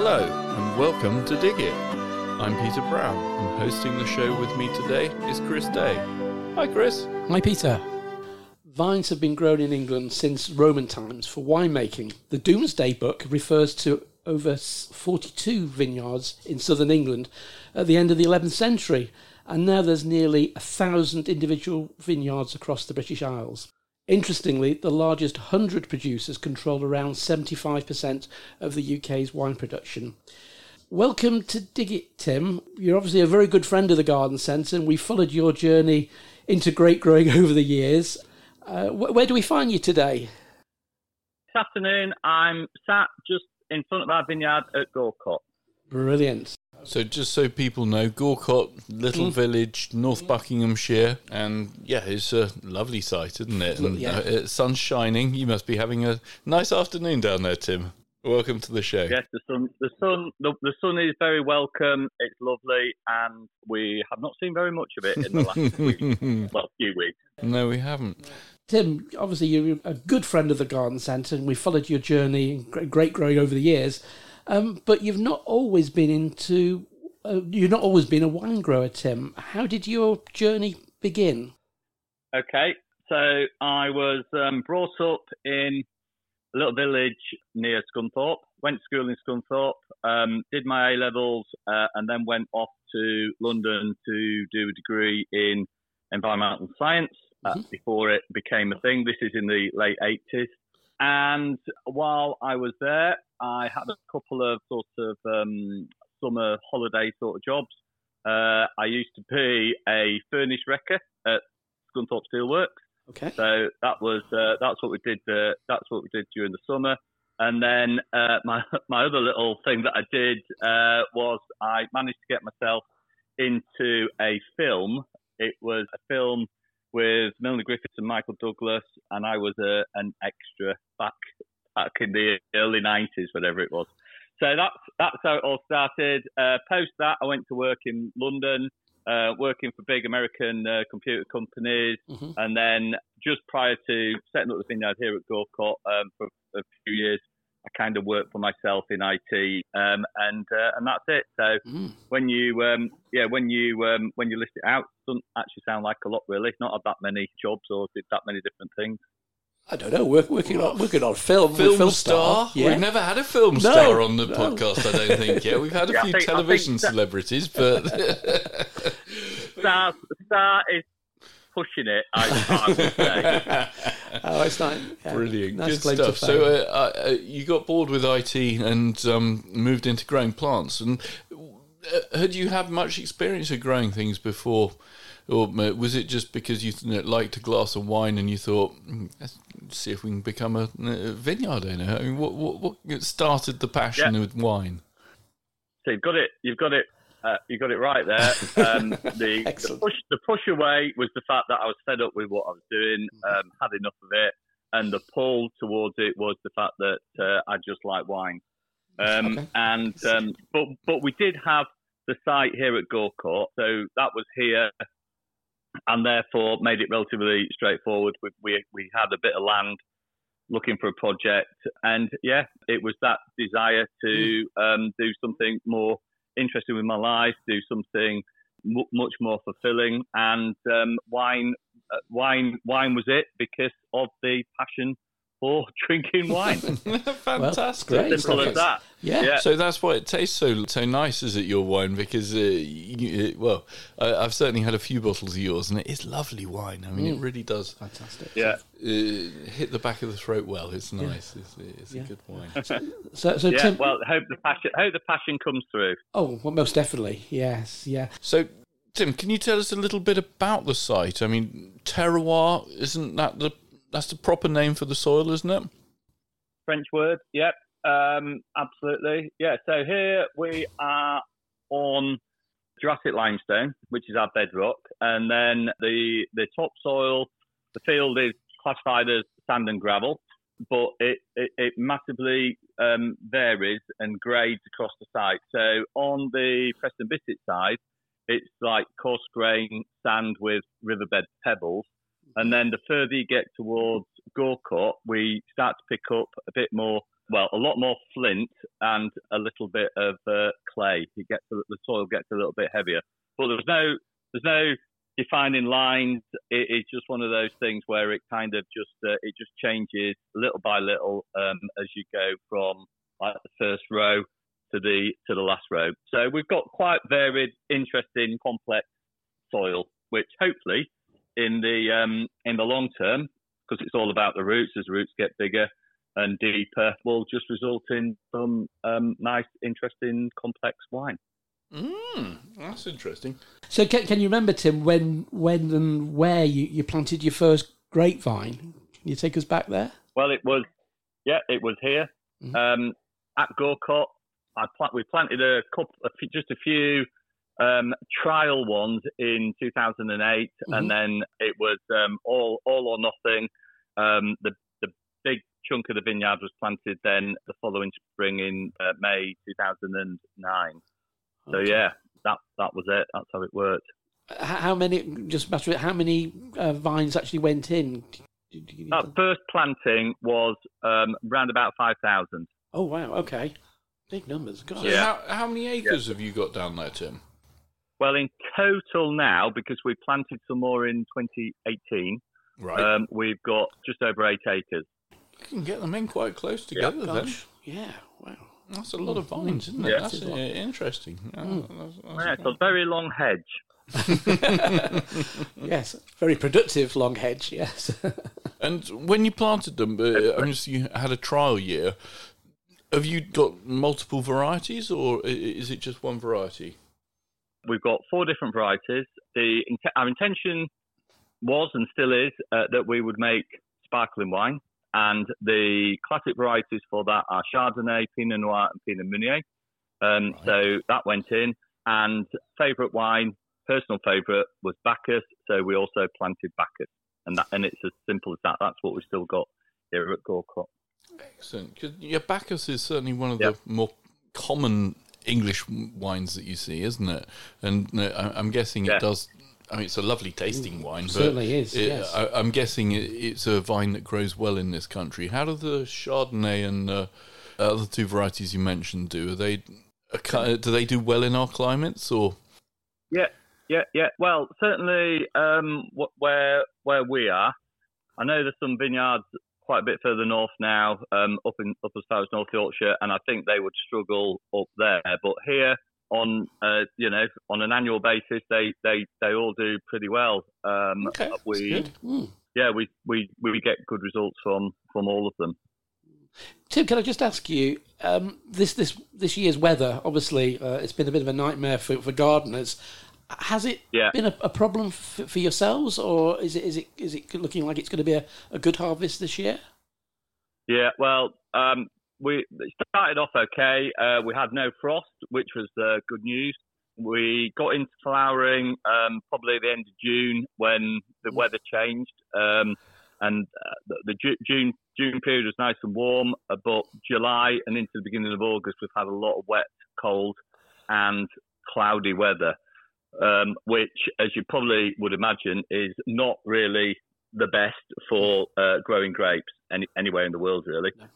Hello, and welcome to Dig It. I'm Peter Brown, and hosting the show with me today is Chris Day. Hi, Chris. Hi, Peter. Vines have been grown in England since Roman times for winemaking. The Domesday Book refers to over 42 vineyards in southern England at the end of the 11th century, and now there's nearly a thousand individual vineyards across the British Isles. Interestingly, the largest 100 producers control around 75% of the UK's wine production. Welcome to Dig It, Tim. You're obviously a very good friend of the Garden Centre, and we followed your journey into grape growing over the years. Uh, wh- where do we find you today? This afternoon, I'm sat just in front of our vineyard at Gawcott. Brilliant. So, just so people know, Gawcott, little village, North Buckinghamshire, and yeah, it's a lovely site, isn't it? And Yeah. uh, sun's shining. You must be having a nice afternoon down there, Tim. Welcome to the show. Yes, the sun, the sun, the, the sun is very welcome. It's lovely, and we have not seen very much of it in the last week, well, few weeks. No, we haven't. Tim, obviously you're a good friend of the Garden Centre, and we followed your journey in gr- growing over the years. Um, but you've not always been into, uh, you've not always been a wine grower, Tim. How did your journey begin? Okay, so I was um, brought up in a little village near Scunthorpe. Went to school in Scunthorpe, um, did my A levels, uh, and then went off to London to do a degree in environmental science uh, before it became a thing. This is in the late 80s. And while I was there, I had a couple of sort of um, summer holiday sort of jobs. Uh, I used to be a furnace wrecker at Scunthorpe Steelworks. Okay. So that was uh, that's what we did. Uh, that's what we did during the summer. And then uh, my my other little thing that I did uh, was I managed to get myself into a film. It was a film with Melanie Griffiths and Michael Douglas, and I was a, an extra back back in the early '90s, whatever it was. So that's that's how it all started. Uh, post that, I went to work in London, uh, working for big American uh, computer companies, Mhm. and then just prior to setting up the vineyard here at Gawcott um, for a few years, I kind of work for myself in IT, um, and uh, and that's it. So Mm. when you um, yeah when you um, when you list it out, it doesn't actually sound like a lot really. Not had that many jobs or did that many different things. I don't know. Work, working on working on film, Film, film star? Yeah. We've never had a film No, star on the no. podcast, I don't think yet. We've had a Yeah, few think- think television that- celebrities, but Star Star is pushing it. I, I would say. oh, it's not yeah. Brilliant, Nice good stuff. So uh, uh, uh, you got bored with IT and um, moved into growing plants. And uh, had you had much experience of growing things before, or uh, was it just because you liked a glass of wine and you thought, "Mm, let's see if we can become a, a vineyard owner? I mean, what, what what started the passion Yeah. with wine? So you've got it. You've got it. Uh, you got it right there. Um, the, the push, the push away was the fact that I was fed up with what I was doing, um, had enough of it, and the pull towards it was the fact that uh, I just like wine. Um, Okay. And um, but but we did have the site here at Gawcott, so that was here, and therefore made it relatively straightforward. We we, we had a bit of land looking for a project, and yeah, it was that desire to um, do something more interesting with my life, do something mu much more fulfilling, and um, wine, uh, wine, wine was it because of the passion for drinking wine. Fantastic. great. Simple as that. Yeah. Yeah. So that's why it tastes so so nice, is it? Your wine because uh, you, it, well, I, I've certainly had a few bottles of yours, and it is lovely wine. I mean, Mm. it really does uh, Fantastic. Yeah. hit the back of the throat well. It's nice. It's, it's Yeah. a good wine. So, so Yeah. Tim. Well, hope the passion, hope the passion comes through. oh, well, most definitely. Yes. Yeah. So, Tim, can you tell us a little bit about the site? I mean, terroir isn't that the that's the proper name for the soil, isn't it? French word. Yep. Um, absolutely. Yeah. So here we are on Jurassic limestone, which is our bedrock, and then the the topsoil, the field is classified as sand and gravel, but it it, it massively um, varies and grades across the site. So on the Preston Bissett side, it's like coarse grain sand with riverbed pebbles. And then the further you get towards Gawcott, we start to pick up a bit more well, a lot more flint and a little bit of uh, clay. It gets the soil gets a little bit heavier, but there's no there's no defining lines. It, it's just one of those things where it kind of just uh, it just changes little by little um, as you go from like the first row to the to the last row. So we've got quite varied, interesting, complex soil, which hopefully in the um, in the long term, because it's all about the roots. As roots get bigger and deeper, will just result in some um, nice, interesting, complex wine. Mm, that's interesting. So, can, can you remember, Tim, when when and where you, you planted your first grapevine? Can you take us back there? Well, it was, yeah, it was here mm-hmm. um, at Gawcott. I plant, we planted a couple, a just a few um, trial ones in 2008, mm-hmm. and then it was um, all all or nothing. Um, the the big chunk of the vineyard was planted then the following spring in uh, May 2009. So yeah, that that was it. That's how it worked. How many? Just matter how many uh, vines actually went in? That first planting was um, around about five thousand. Oh wow! Okay, big numbers. God. So yeah. How, how many acres yeah. have you got down there, Tim? Well, in total now, because we planted some more in 2018, right. Um, we've got just over eight acres. You can get them in quite close together yeah. then. Yeah, wow. That's a lot of vines, isn't it? Yeah. That's uh, interesting. Mm. That's, that's yeah, it's a very long hedge. yes, very productive long hedge. Yes. and when you planted them, uh, I mean, you had a trial year. Have you got multiple varieties, or is it just one variety? We've got four different varieties. The our intention was and still is uh, that we would make sparkling wine. And the classic varieties for that are Chardonnay, Pinot Noir, and Pinot Meunier. Um, right. So that went in. And favourite wine, personal favourite, was Bacchus. So we also planted Bacchus. And, that, and it's as simple as that. That's what we've still got here at Gawcott. Excellent. Yeah, Bacchus is certainly one of yep. the more common English wines that you see, isn't it? And uh, I'm guessing yeah. it does I mean, it's a lovely tasting wine. But certainly is. It, yes. I, am guessing it's a vine that grows well in this country. How do the Chardonnay and uh, other two varieties you mentioned do? Are they do they do well in our climates or? Yeah, yeah, yeah. Well, certainly um, where where we are, I know there's some vineyards quite a bit further north now, um, up in up as far as North Yorkshire, and I think they would struggle up there. But here on uh, you know on an annual basis they they they all do pretty well um, okay, we mm. yeah we, we we get good results from from all of them Tim, can I just ask you um, this this this year's weather? Obviously, uh, it's been a bit of a nightmare for, for gardeners. Has it yeah. been a, a problem for, for, yourselves, or is it is it is it looking like it's going to be a, a good harvest this year? Yeah, well, um, we started off okay. Uh, we had no frost, which was uh, good news. We got into flowering um, probably at the end of June when the weather changed, um, and uh, the, the, June June period was nice and warm. Uh, but July and into the beginning of August, we've had a lot of wet, cold, and cloudy weather, um, which, as you probably would imagine, is not really the best for uh, growing grapes any, anywhere in the world, really. No.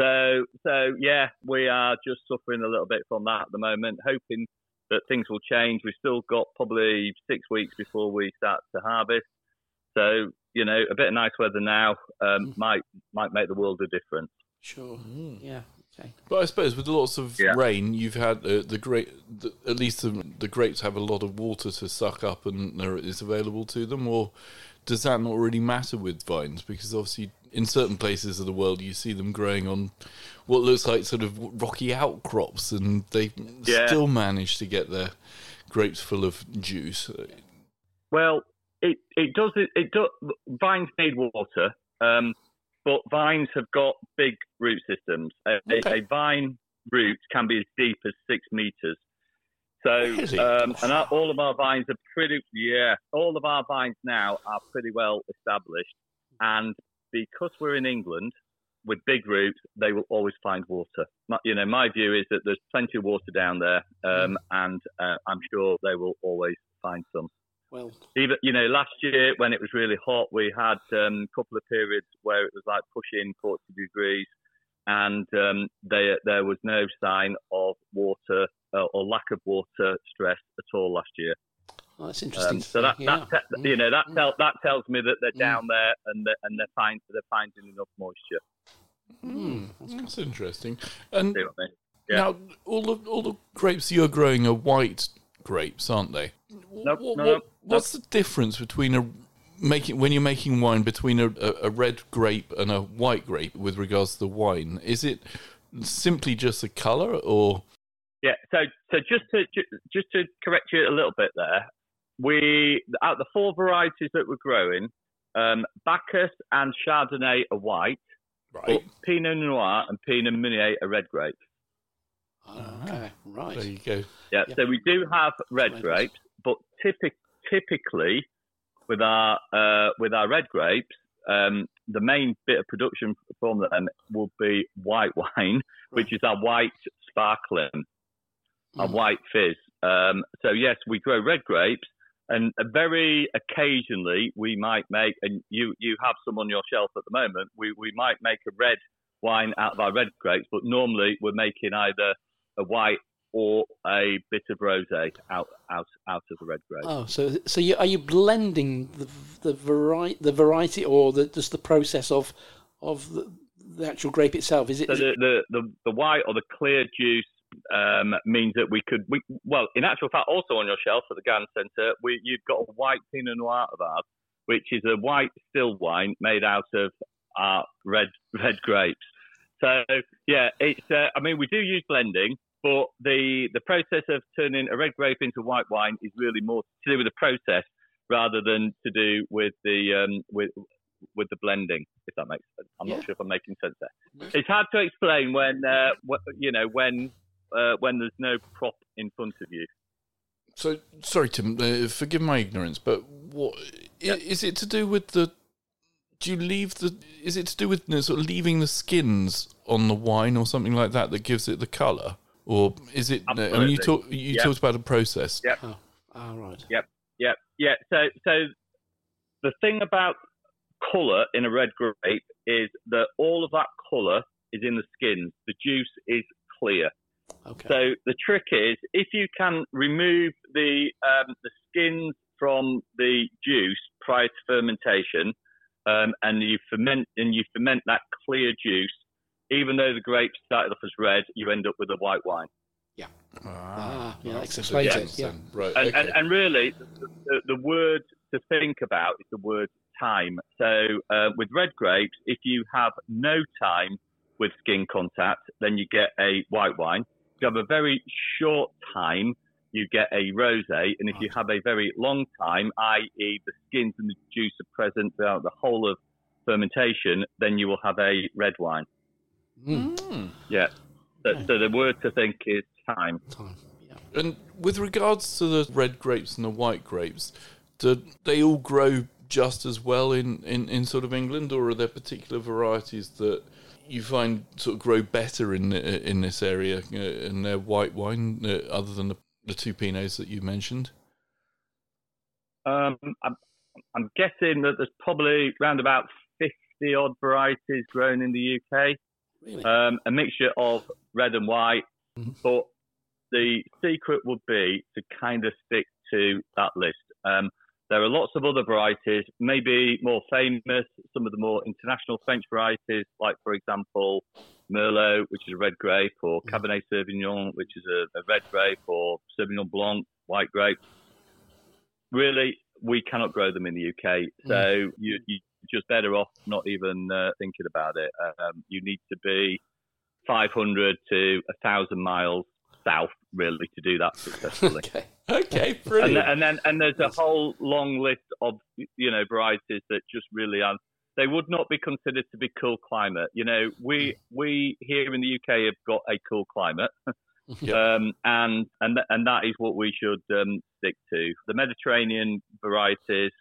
So, so yeah, we are just suffering a little bit from that at the moment, hoping that things will change. We've still got probably six weeks before we start to harvest. So, you know, a bit of nice weather now um, mm. might might make the world a difference. Sure. Mm. Yeah. Okay. But I suppose with lots of yeah. rain, you've had uh, the great. The, at least the, the grapes have a lot of water to suck up, and there is available to them. Or does that not really matter with vines? Because obviously, in certain places of the world, you see them growing on what looks like sort of rocky outcrops, and they yeah. still manage to get their grapes full of juice. Well, it it does it, it does. Vines need water, um, but vines have got big root systems. A, okay. a, a vine root can be as deep as six meters. So, um, and our, all of our vines are pretty, yeah, all of our vines now are pretty well established. And because we're in England with big roots, they will always find water. My, you know, my view is that there's plenty of water down there, um, mm. and uh, I'm sure they will always find some. Well, even you know, last year when it was really hot, we had um, a couple of periods where it was like pushing 40 degrees, and um, they, there was no sign of water uh, or lack of water stress at all last year. Oh, that's interesting. Um, so that, yeah. that te- you know that Mm. tell, that tells me that they're Mm. down there and they're, and they're find, they're finding enough moisture. Mm. That's interesting. And See what I mean? Yeah. now, all the all the grapes you're growing are white grapes, aren't they? Nope, What- no, what- no, what's the difference between a making when you're making wine between a, a, red grape and a white grape with regards to the wine? Is it simply just the color, or Yeah. So so just to just to correct you a little bit there, we out the four varieties that we're growing, um, Bacchus and Chardonnay are white, right? Pinot Noir and Pinot Meunier are red grapes. Right. There you go. Yeah. Yeah. So we do have red grapes, but typic, typically with our uh, with our red grapes, um, the main bit of production from them will be white wine, which is our white sparkling. a Mm. white fizz. Um, so yes, we grow red grapes, and very occasionally we might make, and you you have some on your shelf at the moment. We we might make a red wine out of our red grapes, but normally we're making either a white or a bit of rosé out out out of the red grape. Oh, so so you, are you blending the the variety the variety or the, just the process of of the, the actual grape itself? Is it? So is it- the, the, the, the white or the clear juice um, means that we could, we, well, in actual fact, also on your shelf at the Garden Centre, we, you've got a white Pinot Noir of ours, which is a white still wine made out of our red red grapes. So yeah, it's. Uh, I mean, we do use blending, but the the process of turning a red grape into white wine is really more to do with the process rather than to do with the um, with with the blending. If that makes sense, I'm Yeah. not sure if I'm making sense there. It's hard to explain when uh, wh- you know when uh, when there's no prop in front of you. So sorry, Tim. Uh, forgive my ignorance, but what Yeah. is it to do with the? Do you leave the? Is it to do with you know, sort of leaving the skins on the wine or something like that that gives it the color, or is it? I mean, you talk. You Yeah. talked about a process. Yeah. oh, ah, right. Yeah, yeah. So, so the thing about colour in a red grape is that all of that colour is in the skins. The juice is clear. Okay. So the trick is if you can remove the um, the skins from the juice prior to fermentation, um, and you ferment and you ferment that clear juice, even though the grapes started off as red, you end up with a white wine. Yeah. Ah, yeah, that explains it, yeah. Right. And, okay. and, and really, the, the, the word to think about is the word time. So uh, with red grapes, if you have no time with skin contact, then you get a white wine. If you have a very short time, you get a rosé. And if you have a very long time, i.e., the skins and the juice are present throughout the whole of fermentation, then you will have a red wine. Mm. Yeah. So, so the word to think is time. time. Yeah. And with regards to the red grapes and the white grapes, do they all grow just as well in, in, in sort of England, or are there particular varieties that you find sort of grow better in in this area uh, in their white wine, uh, other than the, the two Pinots that you mentioned? Um, I'm, I'm guessing that there's probably around about 50 odd varieties grown in the UK, Really? um, a mixture of red and white. Mhm. But the secret would be to kind of stick to that list. Um, there are lots of other varieties, maybe more famous, some of the more international French varieties, like, for example, Merlot, which is a red grape, or Cabernet Sauvignon, which is a, a red grape, or Sauvignon Blanc, white grape. Really, we cannot grow them in the UK, so you, you're just better off not even uh, thinking about it. Um, you need to be 500 to 1,000 miles south, really, to do that successfully. okay. Okay, And, brilliant. then- and then and there's a whole long list of you know varieties that just really are. They would not be considered to be cool climate. You know, we we here in the UK have got a cool climate, Yeah. um, and and and that is what we should um, stick to. The Mediterranean varieties,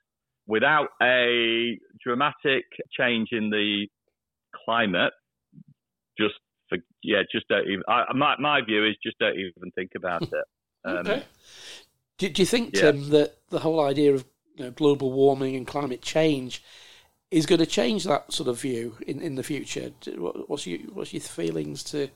without a dramatic change in the climate, just for, yeah, just don't even. I, my my view is just don't even think about it. Um, okay. Do, do you think, Yeah. Tim, that the whole idea of you know, global warming and climate change is going to change that sort of view in, in the future. What's your what's your feelings to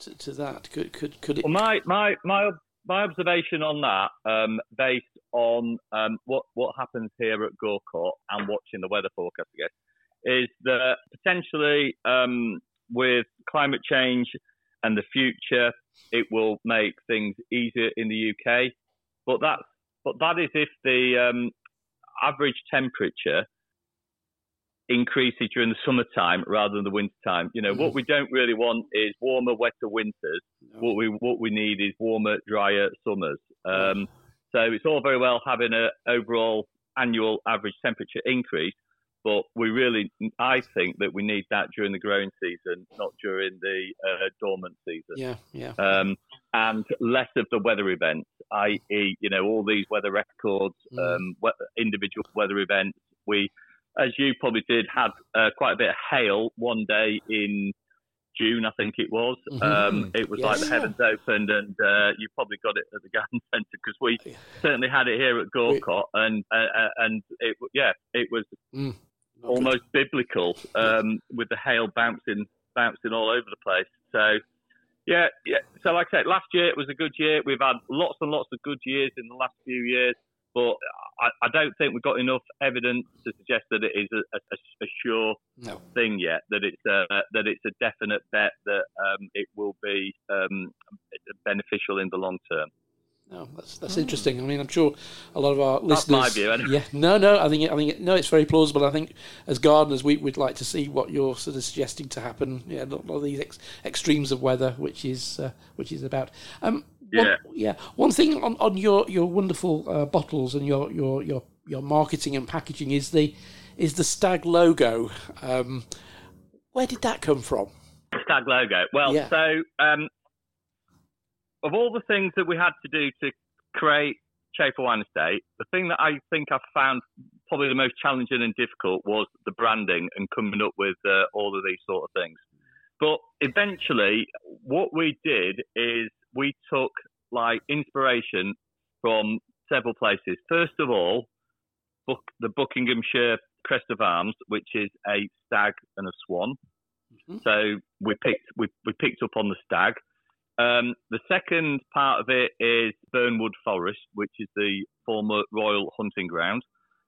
to, to that? Could could could it? Well, my my my my observation on that, um, based on um, what what happens here at Gawcott and watching the weather forecast, I guess, is that potentially um, with climate change and the future, it will make things easier in the UK. But that's but that is if the um, average temperature increases during the summertime rather than the wintertime. You know, what we don't really want is warmer, wetter winters. No. What we what we need is warmer, drier summers. Um, so it's all very well having an overall annual average temperature increase, but we really, I think that we need that during the growing season, not during the uh, dormant season. Yeah, yeah. Um, and less of the weather events, i.e., you know, all these weather records, mm. um, individual weather events. We as you probably did, had uh, quite a bit of hail one day in June, I think it was. Mm-hmm. Um, it was yes. like the heavens opened, and uh, you probably got it at the garden centre because we certainly had it here at Gawcott, and uh, uh, and it yeah, it was mm, almost good. biblical um, with the hail bouncing bouncing all over the place. So. Yeah, yeah. So, like I said, last year it was a good year. We've had lots and lots of good years in the last few years. But I, I, don't think we've got enough evidence to suggest that it is a, a, a sure no. thing yet. That it's a, that it's a definite bet that um, it will be um, beneficial in the long term. No, that's that's interesting. I mean, I'm sure a lot of our that's listeners. That's my view. Anyway. Yeah, no, no. I think I think no, it's very plausible. I think as gardeners, we would like to see what you're sort of suggesting to happen. Yeah, a lot of these ex- extremes of weather, which is uh, which is about. Um, yeah. One, yeah. One thing on, on your, your wonderful uh, bottles and your, your, your, your marketing and packaging is the is the stag logo. Um, where did that come from? The stag logo. Well, yeah. so um, of all the things that we had to do to create Chafor Wine Estate, the thing that I think I found probably the most challenging and difficult was the branding and coming up with uh, all of these sort of things. But eventually, what we did is we took like inspiration from several places. First of all, book, the Buckinghamshire crest of arms, which is a stag and a swan. Mm-hmm. So we picked we, we picked up on the stag. Um, the second part of it is Bernwood Forest, which is the former royal hunting ground.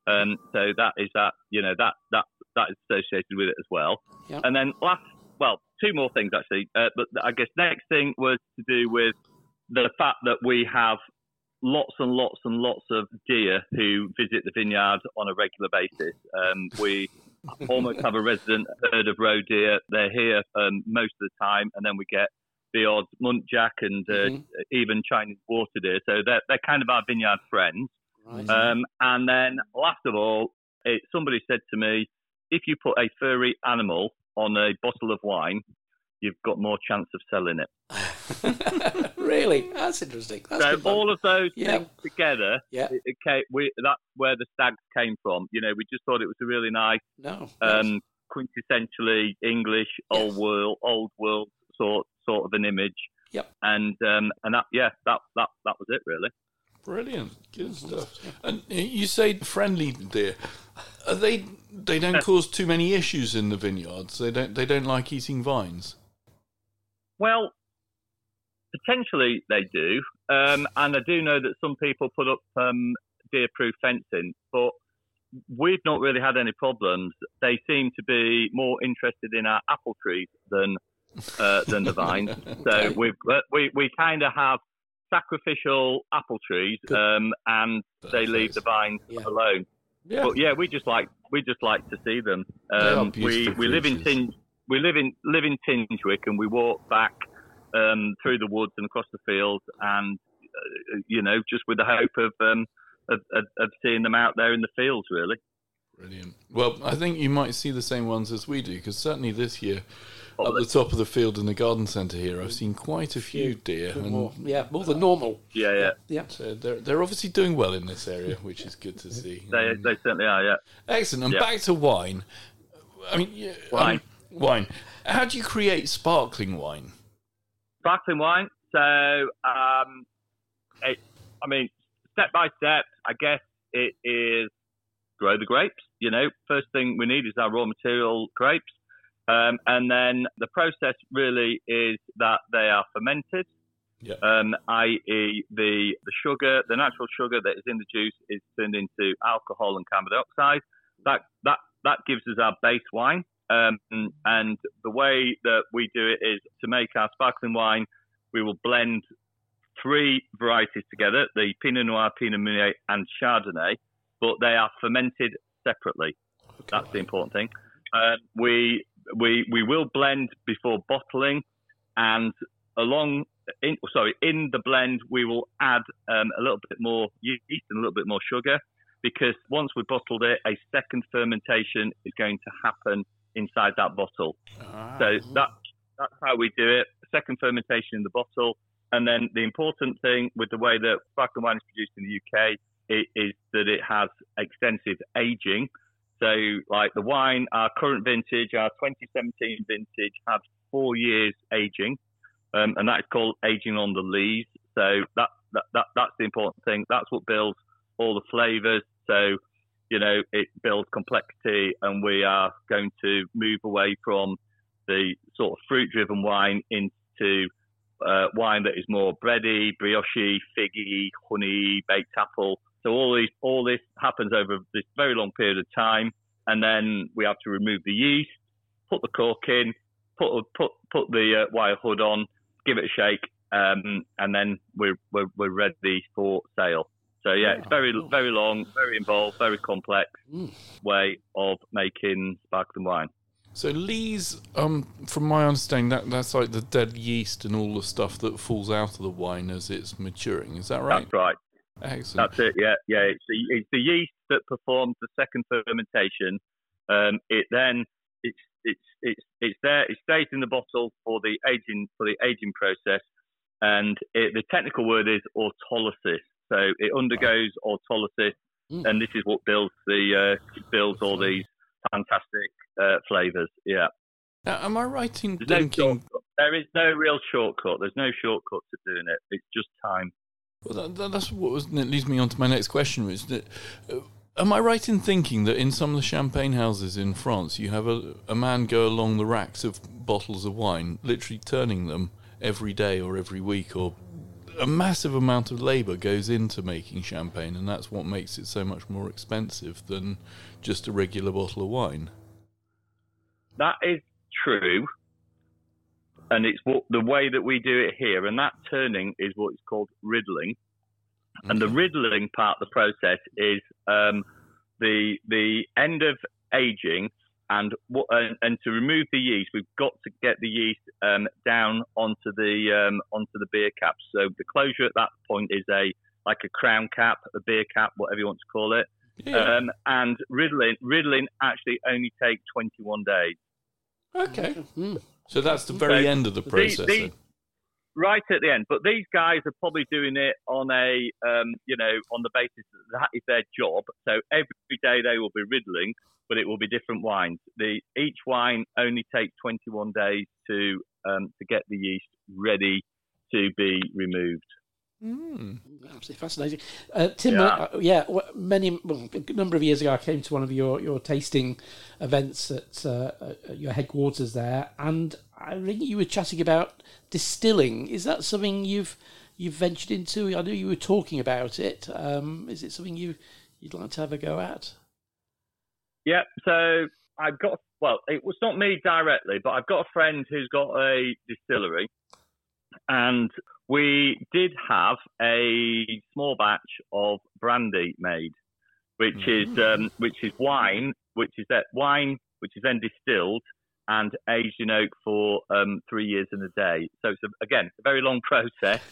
Um, so that is that you know that that that is associated with it as well. Yep. And then last, well, two more things actually. Uh, but I guess next thing was to do with the fact that we have lots and lots and lots of deer who visit the vineyard on a regular basis. Um, we almost have a resident herd of roe deer. They're here um, most of the time, and then we get the odd muntjac and uh, mm-hmm. even Chinese water deer. So they're, they're kind of our vineyard friends. Right. Um, and then last of all, it, somebody said to me, if you put a furry animal on a bottle of wine, you've got more chance of selling it. really, that's interesting. That's so all of those yeah. things together, yeah, it, it came, we, that's where the stags came from. You know, we just thought it was a really nice, no, um, quintessentially English, yes. old world, old world sort sort of an image. Yep. And um, and that yeah, that that that was it really. Brilliant, good stuff. And you say friendly deer. Are they they don't cause too many issues in the vineyards. They don't they don't like eating vines. Well, potentially they do, um, and I do know that some people put up um, deer-proof fencing, but we've not really had any problems. They seem to be more interested in our apple trees than uh, than the vines. okay. So we uh, we we kind of have sacrificial apple trees, um, and they leave the vines yeah. alone. Yeah. But yeah, we just like we just like to see them. Um, we we live in Tin, we live in live in Tingewick, and we walk back um, through the woods and across the fields, and uh, you know, just with the hope of, um, of, of of seeing them out there in the fields, really. Brilliant. Well, I think you might see the same ones as we do, because certainly this year, up the top of the field in the garden centre here, I've seen quite a few deer. And, more. Yeah, more than normal. Yeah, yeah. Yeah. So they're, they're obviously doing well in this area, which is good to see. they, um, they certainly are, yeah. Excellent. And yeah. back to wine. I mean, yeah, wine. Um, wine. How do you create sparkling wine? Sparkling wine. So, um, it, I mean, step by step, I guess it is grow the grapes. You know, first thing we need is our raw material grapes. Um, and then the process really is that they are fermented, Yeah. um, i.e., the, the sugar, the natural sugar that is in the juice is turned into alcohol and carbon dioxide. That, that, that gives us our base wine. Um, and the way that we do it is to make our sparkling wine, we will blend three varieties together the Pinot Noir, Pinot Meunier, and Chardonnay, but they are fermented separately. That's the important thing. Uh, we we we will blend before bottling, and along in sorry in the blend we will add um, a little bit more yeast and a little bit more sugar because once we bottled it, a second fermentation is going to happen inside that bottle. Ah. So that that's how we do it. Second fermentation in the bottle, and then the important thing with the way that sparkling wine is produced in the UK is that it has extensive aging. So, like the wine, our current vintage, our 2017 vintage, had four years aging, um, and that is called aging on the lees. So that, that that that's the important thing. That's what builds all the flavors. So you know, it builds complexity, and we are going to move away from the sort of fruit-driven wine into uh, wine that is more bready, brioche, figgy, honey, baked apple. So all these, all this happens over this very long period of time, and then we have to remove the yeast, put the cork in, put put put the uh, wire hood on, give it a shake, um, and then we're, we're we're ready for sale. So yeah, it's very very long, very involved, very complex Mm. way of making sparkling wine. So lees, um, from my understanding, that that's like the dead yeast and all the stuff that falls out of the wine as it's maturing. Is that right? That's right. Excellent. That's it. Yeah, yeah. It's the, it's the yeast that performs the second fermentation. Um, it then it's it's it's it's there. It stays in the bottle for the aging for the aging process, and it, the technical word is autolysis. So it undergoes autolysis, Mm. and this is what builds the uh, builds all these fantastic uh, flavors. Yeah. Now, am I right in There's thinking? shortcut. There is no real shortcut. There's no shortcut to doing it. It's just time. Well, that, that, that's what was, leads me on to my next question, which is that. Uh, Am I right in thinking that in some of the champagne houses in France, you have a, a man go along the racks of bottles of wine, literally turning them every day or every week, or a massive amount of labour goes into making champagne, and that's what makes it so much more expensive than just a regular bottle of wine? That is true, and it's what the way that we do it here. And that turning is what is called riddling. And the riddling part of the process is um, the the end of aging, and what and, and to remove the yeast, we've got to get the yeast um, down onto the um, onto the beer cap. So the closure at that point is a like a crown cap, a beer cap, whatever you want to call it. Yeah. Um, and riddling riddling actually only takes 21 days. okay. Mm. So that's the very So end of the these- process. these- then. right at the end. But these guys are probably doing it on a, um, you know, on the basis that that is their job. So every day they will be riddling, but it will be different wines. The each wine only takes 21 days to um, to get the yeast ready to be removed. Mm. Absolutely fascinating. Uh, Tim, Yeah. uh, yeah, many well, a number of years ago, I came to one of your, your tasting events at, uh, at your headquarters there, and I think you were chatting about distilling. Is that something you've you've ventured into? I know you were talking about it. Um, is it something you you'd like to have a go at? Yeah. So I've got well, it was not me directly, but I've got a friend who's got a distillery, and we did have a small batch of brandy made, which is um, which is wine, which is that wine which is then distilled and aged in oak for um, three years and a day. So it's a, again a very long process.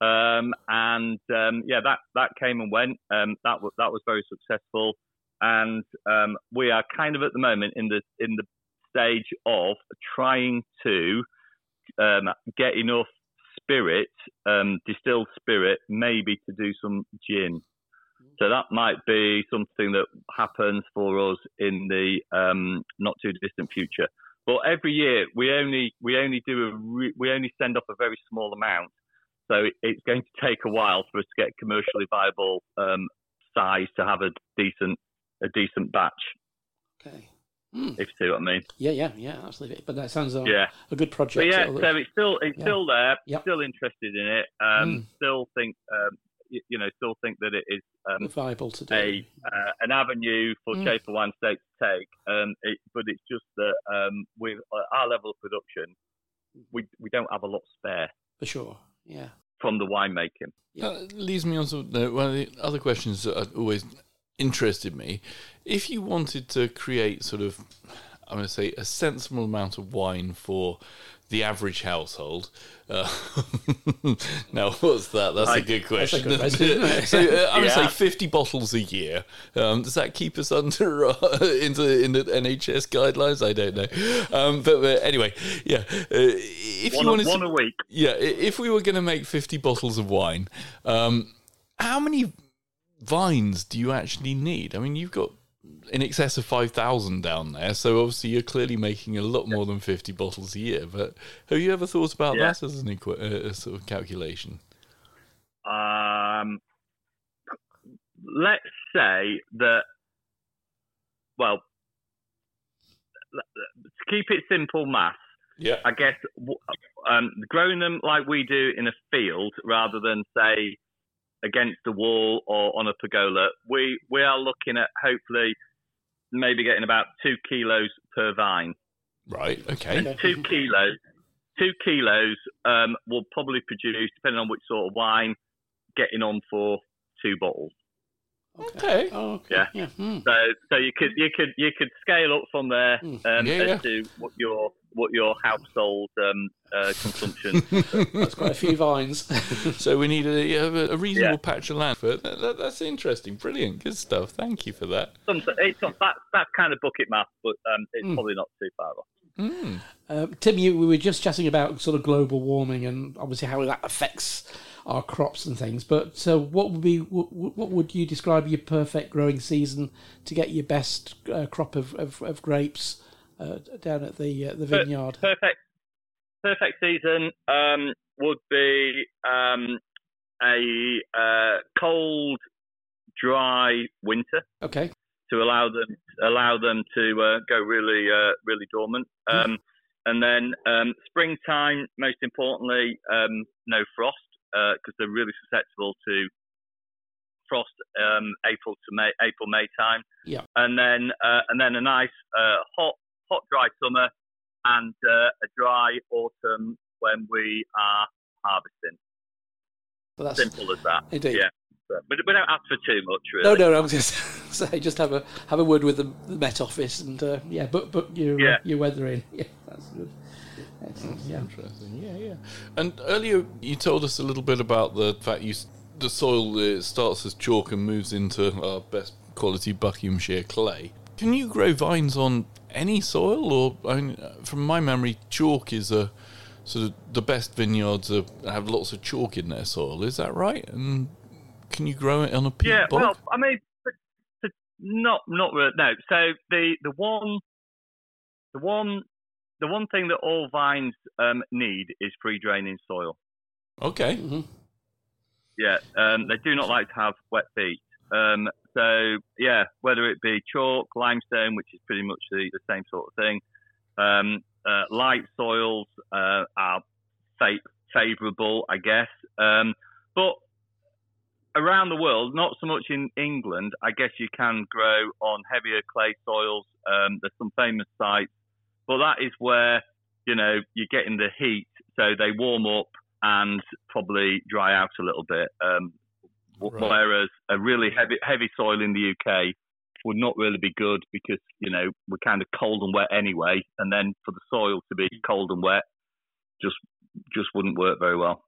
Um, and um, yeah, that that came and went. Um, that was that was very successful and um, we are kind of at the moment in the in the stage of trying to um, get enough spirit, um, distilled spirit, maybe to do some gin. So that might be something that happens for us in the um, not too distant future. But every year we only we only do a re- we only send off a very small amount. So it's going to take a while for us to get commercially viable um, size to have a decent a decent batch, Okay. If you see what I mean. Yeah, yeah, yeah, absolutely. But that sounds like Yeah. a good But project. yeah, It'll- so it's still it's Yeah. still there. Yep. Still interested in it. Um, Mm. Still think um, y- you know still think that it is um, viable to do. a uh, an avenue for Mm. Chafor Wine State to take. Um, it, but it's just that um, with uh, our level of production, we we don't have a lot spare for sure. Yeah. from the winemaking. Yeah. Uh, leads me on to uh, one of the other questions that had always interested me. If you wanted to create sort of, I'm going to say, a sensible amount of wine for the average household. Uh, now, what's that? That's a I- good That's a good question, so, uh, I'm going to say 50 bottles a year. Um, does that keep us under uh, into in the NHS guidelines? I don't know. Um, but, uh, anyway, yeah. Uh, if One, you wanted one to, a week. yeah, if we were going to make 50 bottles of wine, um, how many vines do you actually need? I mean, you've got in excess of 5,000 down there, so obviously you're clearly making a lot more than 50 bottles a year. But have you ever thought about Yeah. that as an equi- uh, sort of calculation? Um, let's say that. Well, to keep it simple, math. Yeah. I guess um, growing them like we do in a field rather than say against a wall or on a pergola, we we are looking at hopefully maybe getting about two kilos per vine. Right, okay. Okay. Two kilos, two kilos um, will probably produce, depending on which sort of wine, getting on for two bottles. Okay. Oh, okay. Yeah. Yeah. Hmm. So so you could you could you could scale up from there Mm. um, Yeah, as yeah. to what your what your household um, uh, consumption. That's quite a few vines. So we need a, yeah, a reasonable Yeah. patch of land for. That, that- that's interesting. Brilliant. Good stuff. Thank you for that. Some, it's not, that, that's kind of bucket math, but um, it's Mm. probably not too far off. Mm. Um, Tim, you, we were just chatting about sort of global warming and obviously how that affects our crops and things. But so, what would be what, what would you describe your perfect growing season to get your best uh, crop of, of, of grapes uh, down at the uh, the vineyard? Perfect, perfect season um, would be um, a uh, cold, dry winter Okay. to allow them allow them to uh, go really uh, really dormant. Um, and then um, springtime, most importantly, um, no frost because they're really susceptible to frost um, April to May, April May time. Yeah. And then uh, and then a nice uh, hot hot dry summer and uh, a dry autumn when we are harvesting. Well, that's Simple as that. Indeed. Yeah. But we don't ask for too much, really. No, no, no. I was going to say, just have a have a word with the, the Met Office and uh, yeah, but but your Yeah. Uh, your weathering. Yeah, that's good. Excellent. Yeah. Interesting. Yeah, yeah. And earlier you told us a little bit about the fact you the soil uh, starts as chalk and moves into our best quality Buckinghamshire clay. Can you grow vines on any soil, or I mean, uh, from my memory, chalk is a sort of the best vineyards are, have lots of chalk in their soil. Is that right? And can you grow it on a peat Yeah, bog? well, I mean, but- but not not really. No. So the the one the one the one thing that all vines um, need is free draining soil. okay. hmm Yeah, um, they do not like to have wet feet. Um, so yeah, whether it be chalk, limestone, which is pretty much the, the same sort of thing, um, uh, light soils uh, are fa- favourable, I guess. Um, but around the world, not so much in England, I guess you can grow on heavier clay soils. Um, there's some famous sites, but that is where you know you're getting the heat, so they warm up and probably dry out a little bit. Um, Right. Whereas a really heavy heavy soil in the UK would not really be good because you know we're kind of cold and wet anyway, and then for the soil to be cold and wet just just wouldn't work very well.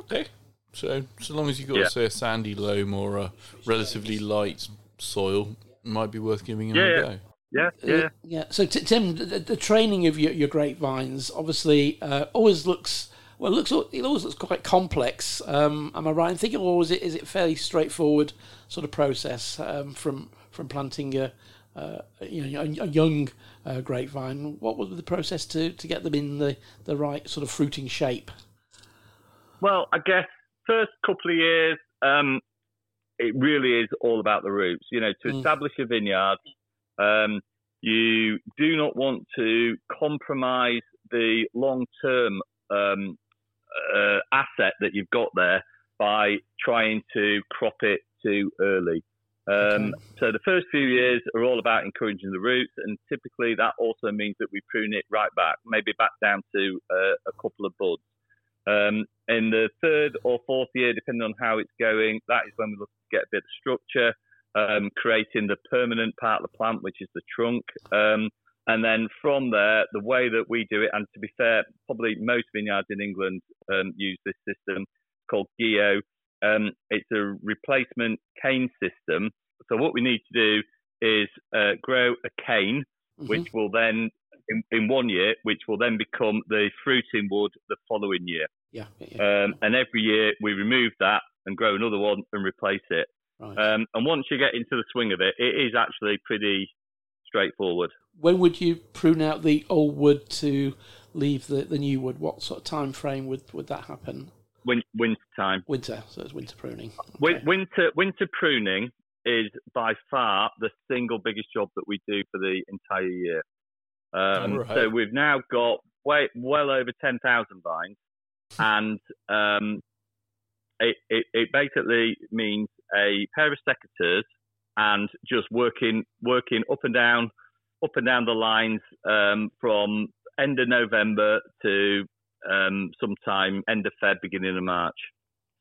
Okay. So, so long as you've got, Yeah. say, a sandy loam or a relatively light soil, it might be worth giving it Yeah, a go. Yeah, Uh, yeah. yeah. So, t- Tim, the, the training of your, your grapevines obviously uh, always looks well. Looks it always looks quite complex. Um, am I right in thinking, or is it is it fairly straightforward sort of process um, from from planting a uh, you know a, a young uh, grapevine? What was the process to, to get them in the, the right sort of fruiting shape? Well, I guess first couple of years, um, it really is all about the roots. You know, to Mm. establish a vineyard, um, you do not want to compromise the long-term um, uh, asset that you've got there by trying to crop it too early. Um, So the first few years are all about encouraging the roots, and typically that also means that we prune it right back, maybe back down to uh, a couple of buds. Um, in the third or fourth year, depending on how it's going, that is when we look to get a bit of structure, um, creating the permanent part of the plant, which is the trunk. Um, and then from there, the way that we do it, and to be fair, probably most vineyards in England um, use this system called Guyot. Um, it's a replacement cane system. So what we need to do is uh, grow a cane, Mhm. which will then, in, in one year, which will then become the fruiting wood the following year. yeah, yeah, yeah. Um, and every year we remove that and grow another one and replace it. Right. Um, and once you get into the swing of it, it is actually pretty straightforward. when would you prune out the old wood to leave the, the new wood? What sort of time frame would, would that happen? Win- winter time. Winter, so it's winter pruning. Okay. Winter winter pruning is by far the single biggest job that we do for the entire year. Um, right. So we've now got way, well over ten thousand vines, and um, it, it, it basically means a pair of secateurs and just working working up and down up and down the lines um, from end of November to um, sometime end of Feb, beginning of March.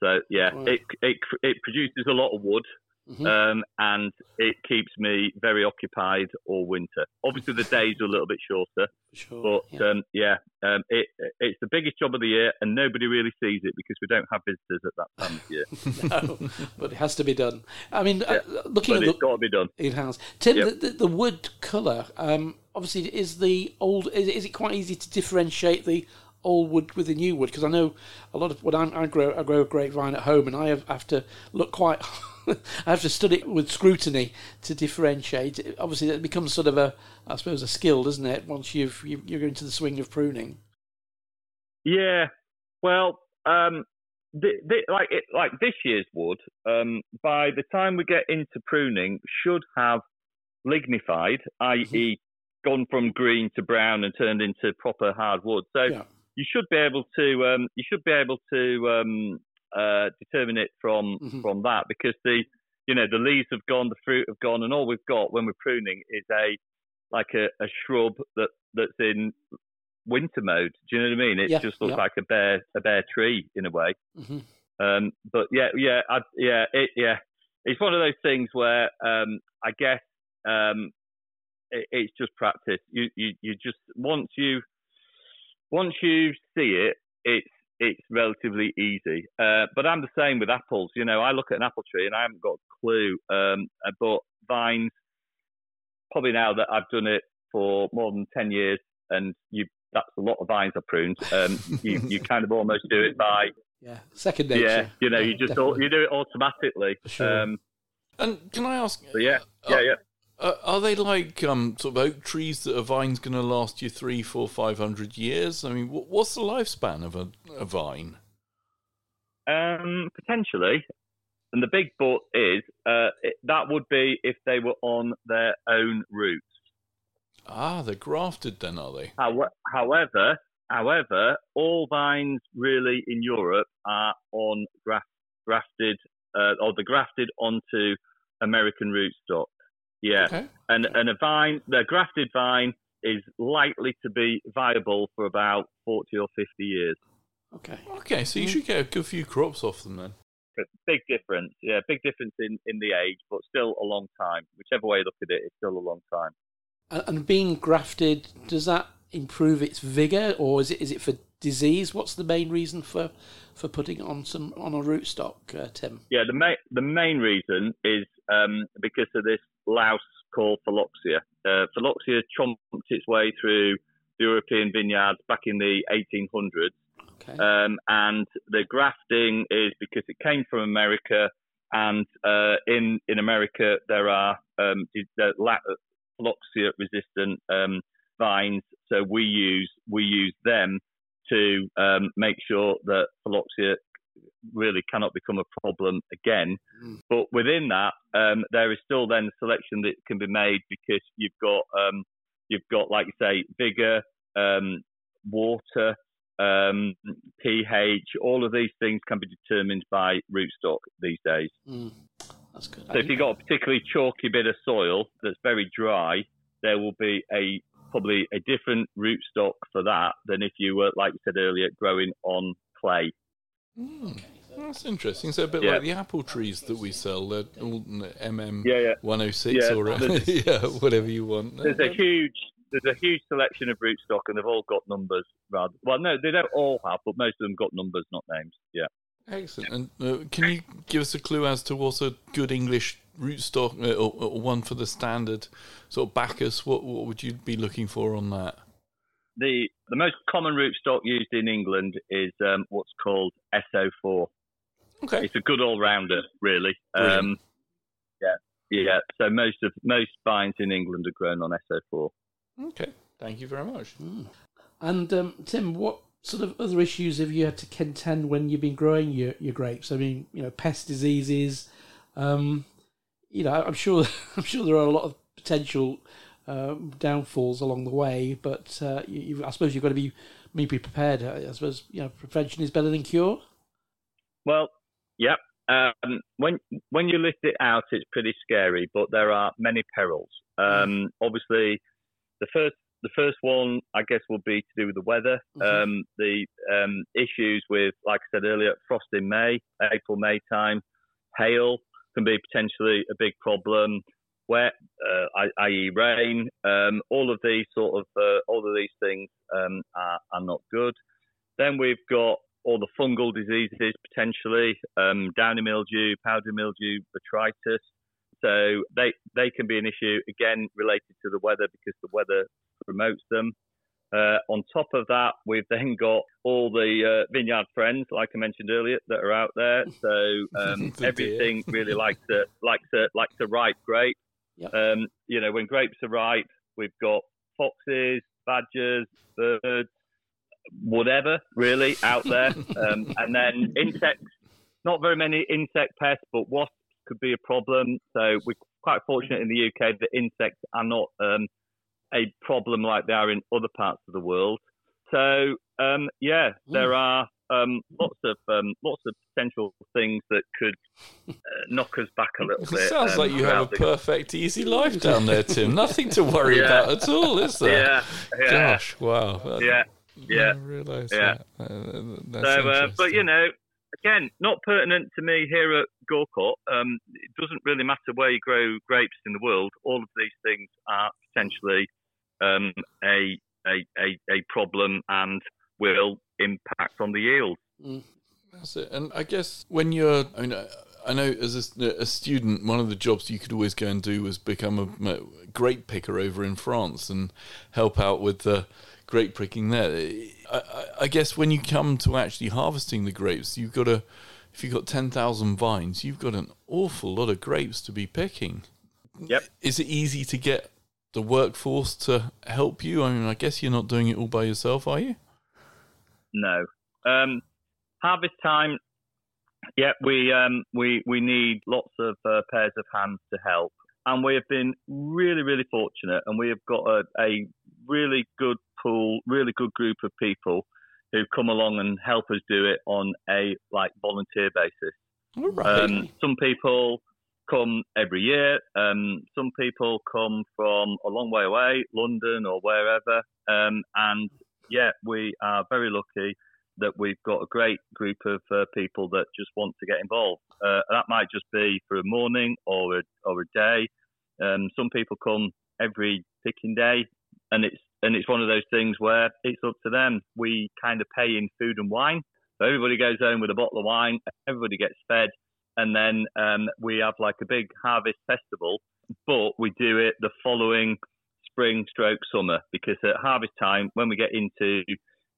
So yeah, Right. it, it it produces a lot of wood, Mhm. um, and it keeps me very occupied all winter. Obviously, the days are a little bit shorter, sure. but yeah. um, yeah, um, it it's the biggest job of the year, and nobody really sees it because we don't have visitors at that time of year. no, but it has to be done. I mean, uh, looking but at it's the, got to be done. it has. Tim, Yep. the, the, the wood colour, um, obviously, is the old. Is, is it quite easy to differentiate the old wood with the new wood? Because I know a lot of when I, I grow, I grow a grapevine at home, and I have, have to look quite. I have to study it with scrutiny to differentiate. Obviously, it becomes sort of a, I suppose, a skill, doesn't it? Once you've you, you're into the swing of pruning. Yeah, well, um, th- th- like it, like this year's wood, um, by the time we get into pruning, should have lignified, i.e., gone from green to brown and turned into proper hard wood. So Yeah. you should be able to um, you should be able to um, uh, determine it from Mhm. from that because the you know the leaves have gone, the fruit have gone, and all we've got when we're pruning is a like a, a shrub that that's in winter mode. Do you know what I mean? It Yeah, just looks yeah. like a bare a bare tree in a way. hmm Um, but yeah, yeah, I, yeah, it, yeah. It's one of those things where um, I guess um, it, it's just practice. You, you, you just once you once you see it, it's it's relatively easy. Uh, but I'm the same with apples. You know, I look at an apple tree and I haven't got a clue. Um, but vines, probably now that I've done it for more than ten years, and you that's a lot of vines I pruned. Um, you, you kind of almost do it by Yeah, second nature. yeah, you know, Yeah, you just definitely. you do it automatically. Sure. Um, And can I ask? so yeah, uh, yeah, yeah. Uh, are they like um, sort of oak trees that a vine's going to last you three, four, five hundred years? I mean, wh- what's the lifespan of a, a vine? Um, potentially, and the big but is uh, it, that would be if they were on their own roots. Ah, they're grafted then, are they? How, however, however, all vines really in Europe are on graft, grafted uh, or they're grafted onto American rootstock. Yeah, Okay. and and a vine, the grafted vine is likely to be viable for about forty or fifty years. Okay. Okay, so you should get a good few crops off them then. Big difference, yeah, big difference in, in the age, but still a long time. Whichever way you look at it, it's still a long time. And, and being grafted, does that improve its vigor, or is it is it for disease? What's the main reason for for putting on some on a rootstock, uh, Tim? Yeah, the main the main reason is um, because of this louse called phylloxera. Uh, phylloxera chomped its way through the European vineyards back in the 1800s, Okay. um, and the grafting is because it came from America, and uh, in in America there are um, di- the la- phylloxera resistant um, vines, so we use we use them to um, make sure that phylloxera really cannot become a problem again. Mm. But within that, um, there is still then selection that can be made because you've got um, you've got like you say vigor, um, water, um, pH. All of these things can be determined by rootstock these days. Mm. That's good. So if you've got a particularly chalky bit of soil that's very dry, there will be a probably a different rootstock for that than if you were, like you said earlier, growing on clay. Mm. That's interesting. So a bit Yeah. like the apple trees that we sell, they're all MM Yeah, yeah. 106 Yeah, or yeah, whatever you want. There's a huge there's a huge selection of rootstock, and they've all got numbers. Rather, well, no, they don't all have, but most of them got numbers, not names. Yeah. Excellent. And uh, can you give us a clue as to what's a good English rootstock uh, or, or one for the standard sort of Bacchus? What what would you be looking for on that? The the most common rootstock used in England is um, what's called SO4. Okay. It's a good all rounder, really. Um, yeah, yeah. So most of most vines in England are grown on SO4. Okay. Thank you very much. And um, Tim, what sort of other issues have you had to contend when you've been growing your, your grapes? I mean, you know, pest diseases. Um, you know, I'm sure I'm sure there are a lot of potential um, downfalls along the way, but uh, you, you, I suppose you've got to be maybe prepared. I suppose you know prevention is better than cure. Well, yep. Um, when when you list it out, it's pretty scary, but there are many perils. Um, Obviously, the first the first one, I guess, will be to do with the weather. Mhm. Um, the um, issues with, like I said earlier, frost in May, April, May time, hail can be potentially a big problem. Wet, uh, i.e., rain. Um, all of these sort of uh, all of these things um, are, are not good. Then we've got all the fungal diseases potentially, um, downy mildew, powdery mildew, botrytis. So they they can be an issue again related to the weather because the weather promotes them. Uh, on top of that, we've then got all the uh, vineyard friends, like I mentioned earlier, that are out there. So um, everything really likes to likes to likes to ripe grape. Yep. Um, you know, when grapes are ripe, we've got foxes, badgers, birds, whatever really out there, um, and then insects. Not very many insect pests, but wasps could be a problem. So we're quite fortunate in the UK that insects are not um, a problem like they are in other parts of the world. So um, yeah, there are um, lots of um, lots of potential things that could uh, knock us back a little It bit. sounds um, like you have a the- perfect, easy life down there, Tim. Nothing to worry Yeah. about at all, is there? Yeah, yeah, Gosh, wow. Yeah. yeah. realise Yeah. that. Uh, that's So, uh, but you know, again, not pertinent to me here at Gawcott. Um, it doesn't really matter where you grow grapes in the world. All of these things are potentially um, a, a a a problem and will impact on the yield. Mm, that's it. And I guess when you're, I, mean, I- I know as a, a student, one of the jobs you could always go and do was become a, a grape picker over in France and help out with the grape picking there. I, I, I guess when you come to actually harvesting the grapes, you've got to, if you've got 10,000 vines, you've got an awful lot of grapes to be picking. Yep. Is it easy to get the workforce to help you? I mean, I guess you're not doing it all by yourself, are you? No. Um, harvest time. Yeah, we um, we we need lots of uh, pairs of hands to help, and we have been really really fortunate, and we have got a, a really good pool, really good group of people who come along and help us do it on a like volunteer basis. Right. Um, some people come every year. Um, some people come from a long way away, London or wherever. Um, and yeah, we are very lucky that we've got a great group of uh, people that just want to get involved. Uh, that might just be for a morning or a, or a day. Um, some people come every picking day, and it's and it's one of those things where it's up to them. We kind of pay in food and wine. So everybody goes home with a bottle of wine. Everybody gets fed, and then um, we have like a big harvest festival. But we do it the following spring stroke summer because at harvest time, when we get into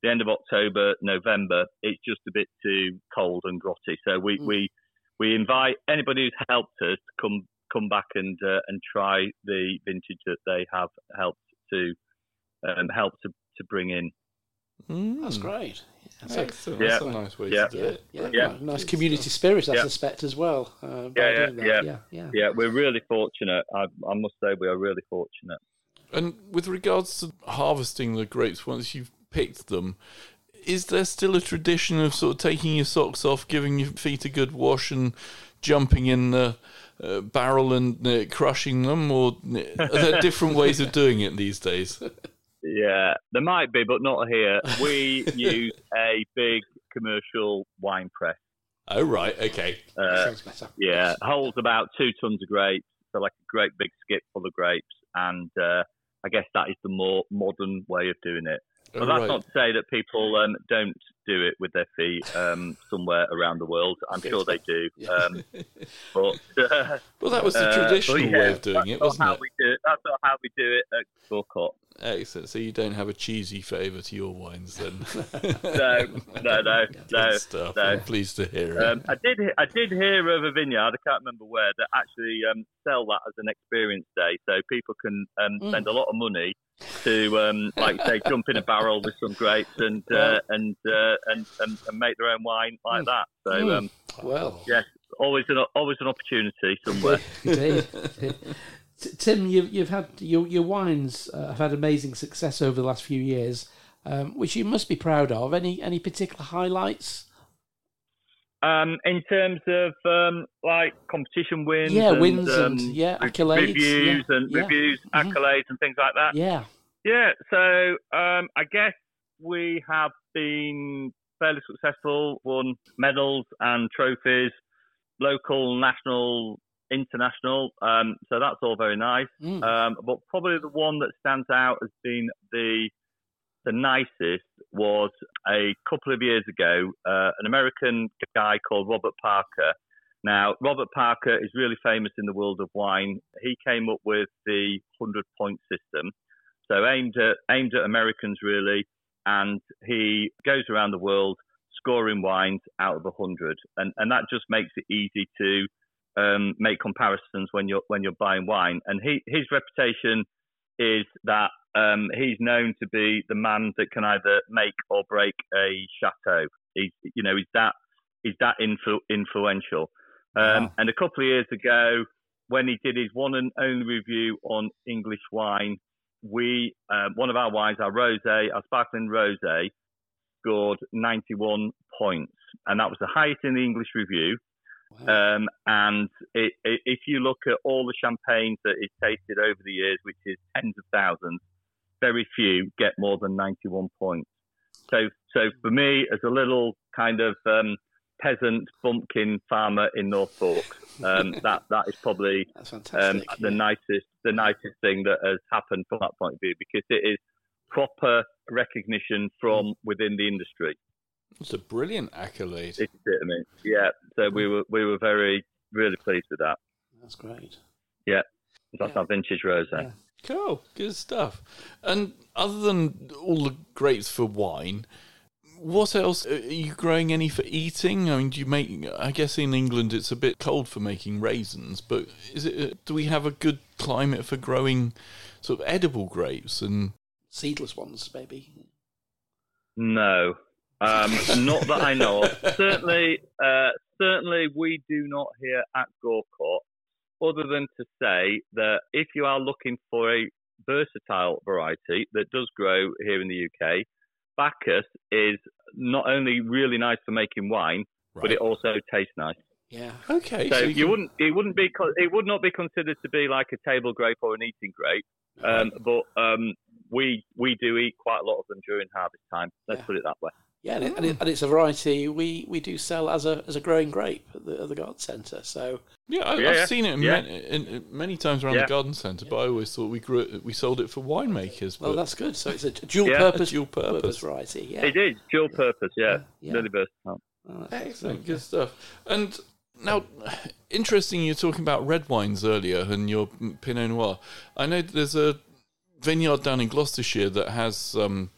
the end of October, November, it's just a bit too cold and grotty. So we Mm. we we invite anybody who's helped us to come come back and uh, and try the vintage that they have helped to um, help to to bring in. That's Mm. great. Excellent. Yeah. That's a nice way Yeah. to do Yeah, it. yeah, Yeah. well, nice community spirit, I Yeah. suspect, as well. Uh, Yeah, yeah, yeah. yeah, yeah. Yeah, we're really fortunate. I, I must say, we are really fortunate. And with regards to harvesting the grapes, once you've picked them, is there still a tradition of sort of taking your socks off, giving your feet a good wash, and jumping in the uh, barrel and uh, crushing them, or are there different ways of doing it these days? Yeah, there might be, but not here. We use a big commercial wine press. Oh right, okay. Uh, Sounds better. yeah, holds about two tons of grapes, so like a great big skip full of grapes, and uh, I guess that is the more modern way of doing it. But Oh, that's right. not to say that people um, don't do it with their feet um, somewhere around the world. I'm sure they do. Um, but uh, Well, that was the uh, traditional yeah, way of doing it, wasn't how it? We do it. That's not how we do it at Gawcott. Excellent. So you don't have a cheesy flavour to your wines, then? No, no, no, no. Stuff. no. I'm pleased to hear it. Um, I did. I did hear of a vineyard. I can't remember where that actually um, sell that as an experience day, so people can um, Mm. spend a lot of money to, um, like say, jump in a barrel with some grapes and uh, and, uh, and and and make their own wine like that. So Mm. um, Well, yes, always an always an opportunity somewhere. indeed. Tim, you've, you've had your your wines uh, have had amazing success over the last few years, um, which you must be proud of. Any any particular highlights? Um, in terms of um, like competition wins, Yeah, and, wins um, and, yeah, accolades, reviews yeah, and yeah. reviews, Mhm. accolades and things like that. Yeah, Yeah, so um, I guess we have been fairly successful, won medals and trophies, local, national, international. Um, so that's all very nice. Mm. Um, but probably the one that stands out as being the the nicest was a couple of years ago. Uh, an American guy called Robert Parker. Now, Robert Parker is really famous in the world of wine. He came up with the hundred point system, so aimed at aimed at Americans really, and he goes around the world scoring wines out of a hundred, and and that just makes it easy to um, make comparisons when you're when you're buying wine. And he his reputation is that um, he's known to be the man that can either make or break a chateau. He's you know he's that he's that influ- influential. Um, Wow. And a couple of years ago, when he did his one and only review on English wine, we uh, one of our wines, our rosé, our sparkling rosé, scored 91 points, and that was the highest in the English review. Wow. Um, and it, it, if you look at all the champagnes that he's tasted over the years, which is tens of thousands, very few get more than 91 points. So, so for me, as a little kind of um, peasant bumpkin farmer in North Forks, um, that that is probably um, the yeah. nicest the nicest thing that has happened from that point of view because it is proper recognition from within the industry. It's a brilliant accolade. If you I mean. Yeah. So we were we were very really pleased with that. That's great. Yeah, that's Yeah. our vintage rosé. Yeah. Cool, good stuff. And other than all the grapes for wine, what else are you growing? Any for eating? I mean, do you make? I guess in England it's a bit cold for making raisins, but is it? Do we have a good climate for growing sort of edible grapes? And Seedless ones, maybe. No, um, not that I know of. Certainly, uh, certainly we do not here at Gawcott, other than to say that if you are looking for a versatile variety that does grow here in the UK, Bacchus is not only really nice for making wine, but it also tastes nice. Yeah. okay. So, you, can- wouldn't, it wouldn't be, co- it would not be considered to be like a table grape or an eating grape. Um, but um, we we do eat quite a lot of them during harvest time. Let's Yeah. put it that way. Yeah, and, it, and, it, and it's a variety we, we do sell as a as a growing grape at the, at the garden centre. So Yeah, I, Yeah, yeah. I've seen it Yeah. many, in, in many times around Yeah. the garden centre, but I always thought we grew it, we sold it for winemakers. well, But that's good. So it's a dual Yeah. purpose A dual purpose. variety. Yeah. It is dual purpose, yeah. Yeah, yeah. Really versatile. Oh, Excellent, excellent. good stuff. And now, interesting, you're talking about red wines earlier and your Pinot Noir. I know there's a vineyard down in Gloucestershire that has um,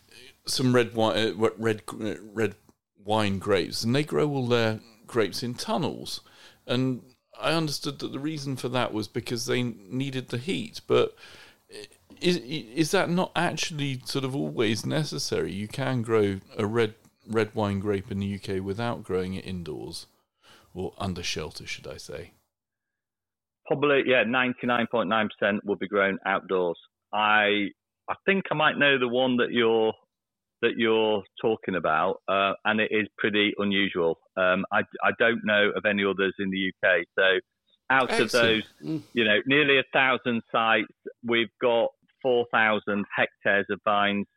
some red wine, uh, red uh, red wine grapes, and they grow all their grapes in tunnels. And I understood that the reason for that was because they needed the heat, but. Is is that not actually sort of always necessary? You can grow a red red wine grape in the UK without growing it indoors or under shelter, should I say? Probably, yeah, 99.9% will be grown outdoors. I I think I might know the one that you're that you're talking about, uh, and it is pretty unusual. Um, I, I don't know of any others in the UK. So, out Excellent. of those, Mm. you know, nearly a thousand sites, we've got 4,000 hectares of vines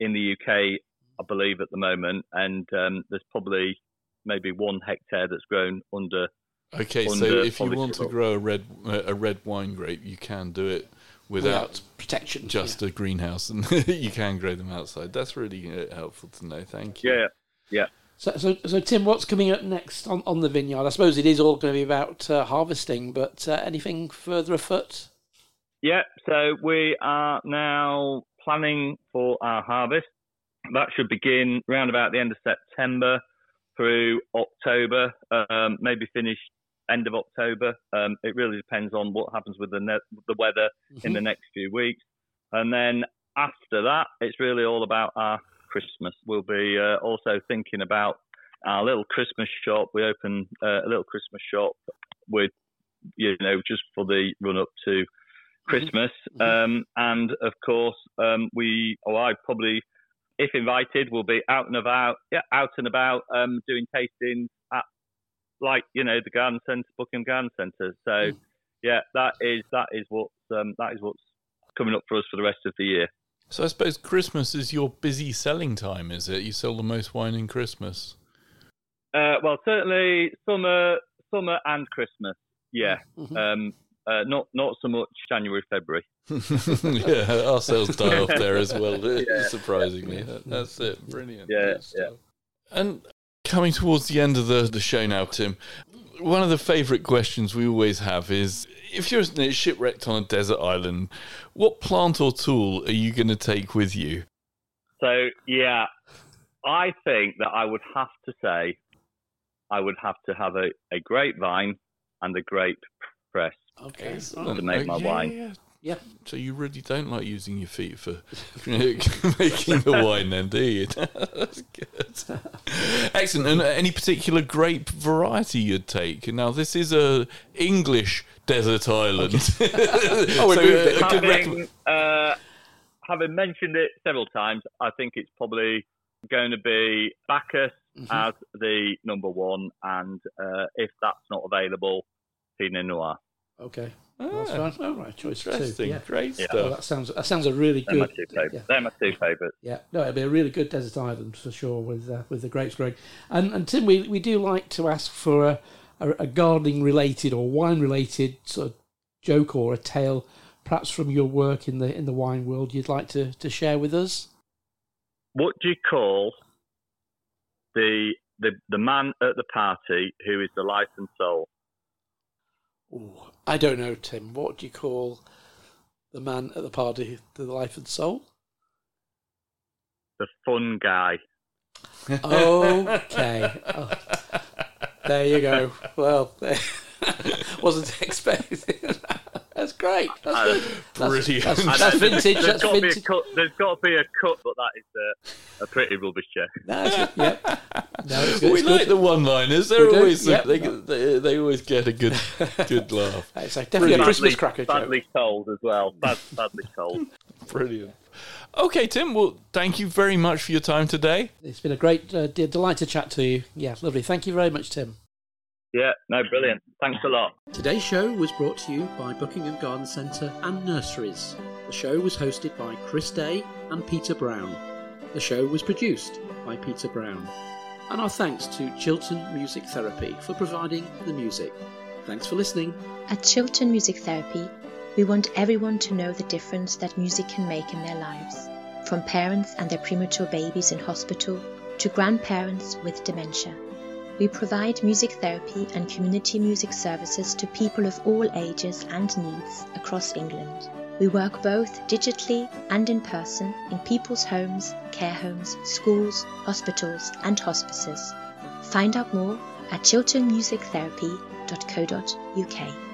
in the UK, I believe, at the moment, and um, there's probably maybe one hectare that's grown under. Okay, so if you want to grow a red uh, a red wine grape, you can do it without Without protection. just yeah. a greenhouse, and you can grow them outside. That's really uh, helpful to know. Thank you. Yeah, yeah. So, so, so, Tim, what's coming up next on, on the vineyard? I suppose it is all going to be about uh, harvesting, but uh, anything further afoot? Yeah, so we are now planning for our harvest. That should begin round about the end of September through October, um, maybe finish end of October. Um, it really depends on what happens with the ne- the weather in the next few weeks. And then after that, it's really all about our Christmas. We'll be uh, also thinking about our little Christmas shop. We open uh, a little Christmas shop with, you know, just for the run up to Christmas. Um, and of course, um, we, or I probably, if invited, will be out and about, yeah, out and about, um, doing tastings like you know, the garden centre, Buckingham Garden Centre. So, yeah, that is that is what's um, that is what's coming up for us for the rest of the year. So I suppose Christmas is your busy selling time, is it? You sell the most wine in Christmas. Uh, well, certainly summer, summer and Christmas. Yeah, Mhm. um, uh, not not so much January, February. yeah, our sales die off there as well. Surprisingly, That- that's it. Brilliant. Yeah, stuff. And coming towards the end of the, the show now, Tim, one of the favourite questions we always have is if you're shipwrecked on a desert island, what plant or tool are you going to take with you? So yeah, I think that I would have to say I would have to have a, a grapevine and a grape press. Okay. To make my yeah, wine. yeah. Yeah. So you really don't like using your feet for making the wine, then, do you? That's good. Excellent. And any particular grape variety you'd take? Now, this is a English desert island. Oh, So, uh, a good rec- Having, uh, having mentioned it several times, I think it's probably going to be Bacchus Mhm. as the number one, and uh, if that's not available, Pinot Noir. Okay. Ah, That's fine. Oh, right. Choice two. interesting. Yeah. Great Yeah. Well, stuff. that sounds that sounds a really They're my good. two favourites. Yeah. They're my two favourites. Yeah, no, it'd be a really good desert island for sure with uh, with the grapes growing. And and Tim, we, we do like to ask for a, a, a gardening related or wine related sort of joke or a tale, perhaps from your work in the in the wine world, you'd like to, to share with us. What do you call the the the man at the party who is the life and soul? Ooh, I don't know, Tim. What do you call the man at the party, the life and soul? The fun guy. Okay. Oh, there you go. Well, wasn't expecting. That's great. That's Uh, good. That's, Brilliant. That's, I that's know, vintage. There's That's got to be a vintage. cut. There's got to be a cut, but that is a, a pretty rubbish check. No, it's good. Yep. No, it's good. we it's like good. the one-liners. They're We always yep. they, they, they always get a good good laugh. It's like definitely a Badly- Christmas cracker joke. Badly told as well. Bad, badly told. Brilliant. Okay, Tim. Well, thank you very much for your time today. It's been a great uh, delight to chat to you. Yeah, lovely. Thank you very much, Tim. Yeah, no, brilliant. Thanks a lot. Today's show was brought to you by Buckingham Garden Centre and Nurseries. The show was hosted by Chris Day and Peter Brown. The show was produced by Peter Brown. And our thanks to Chiltern Music Therapy for providing the music. Thanks for listening. At Chiltern Music Therapy, we want everyone to know the difference that music can make in their lives. From parents and their premature babies in hospital to grandparents with dementia. We provide music therapy and community music services to people of all ages and needs across England. We work both digitally and in person in people's homes, care homes, schools, hospitals, and hospices. Find out more at chilternmusictherapy.co.uk.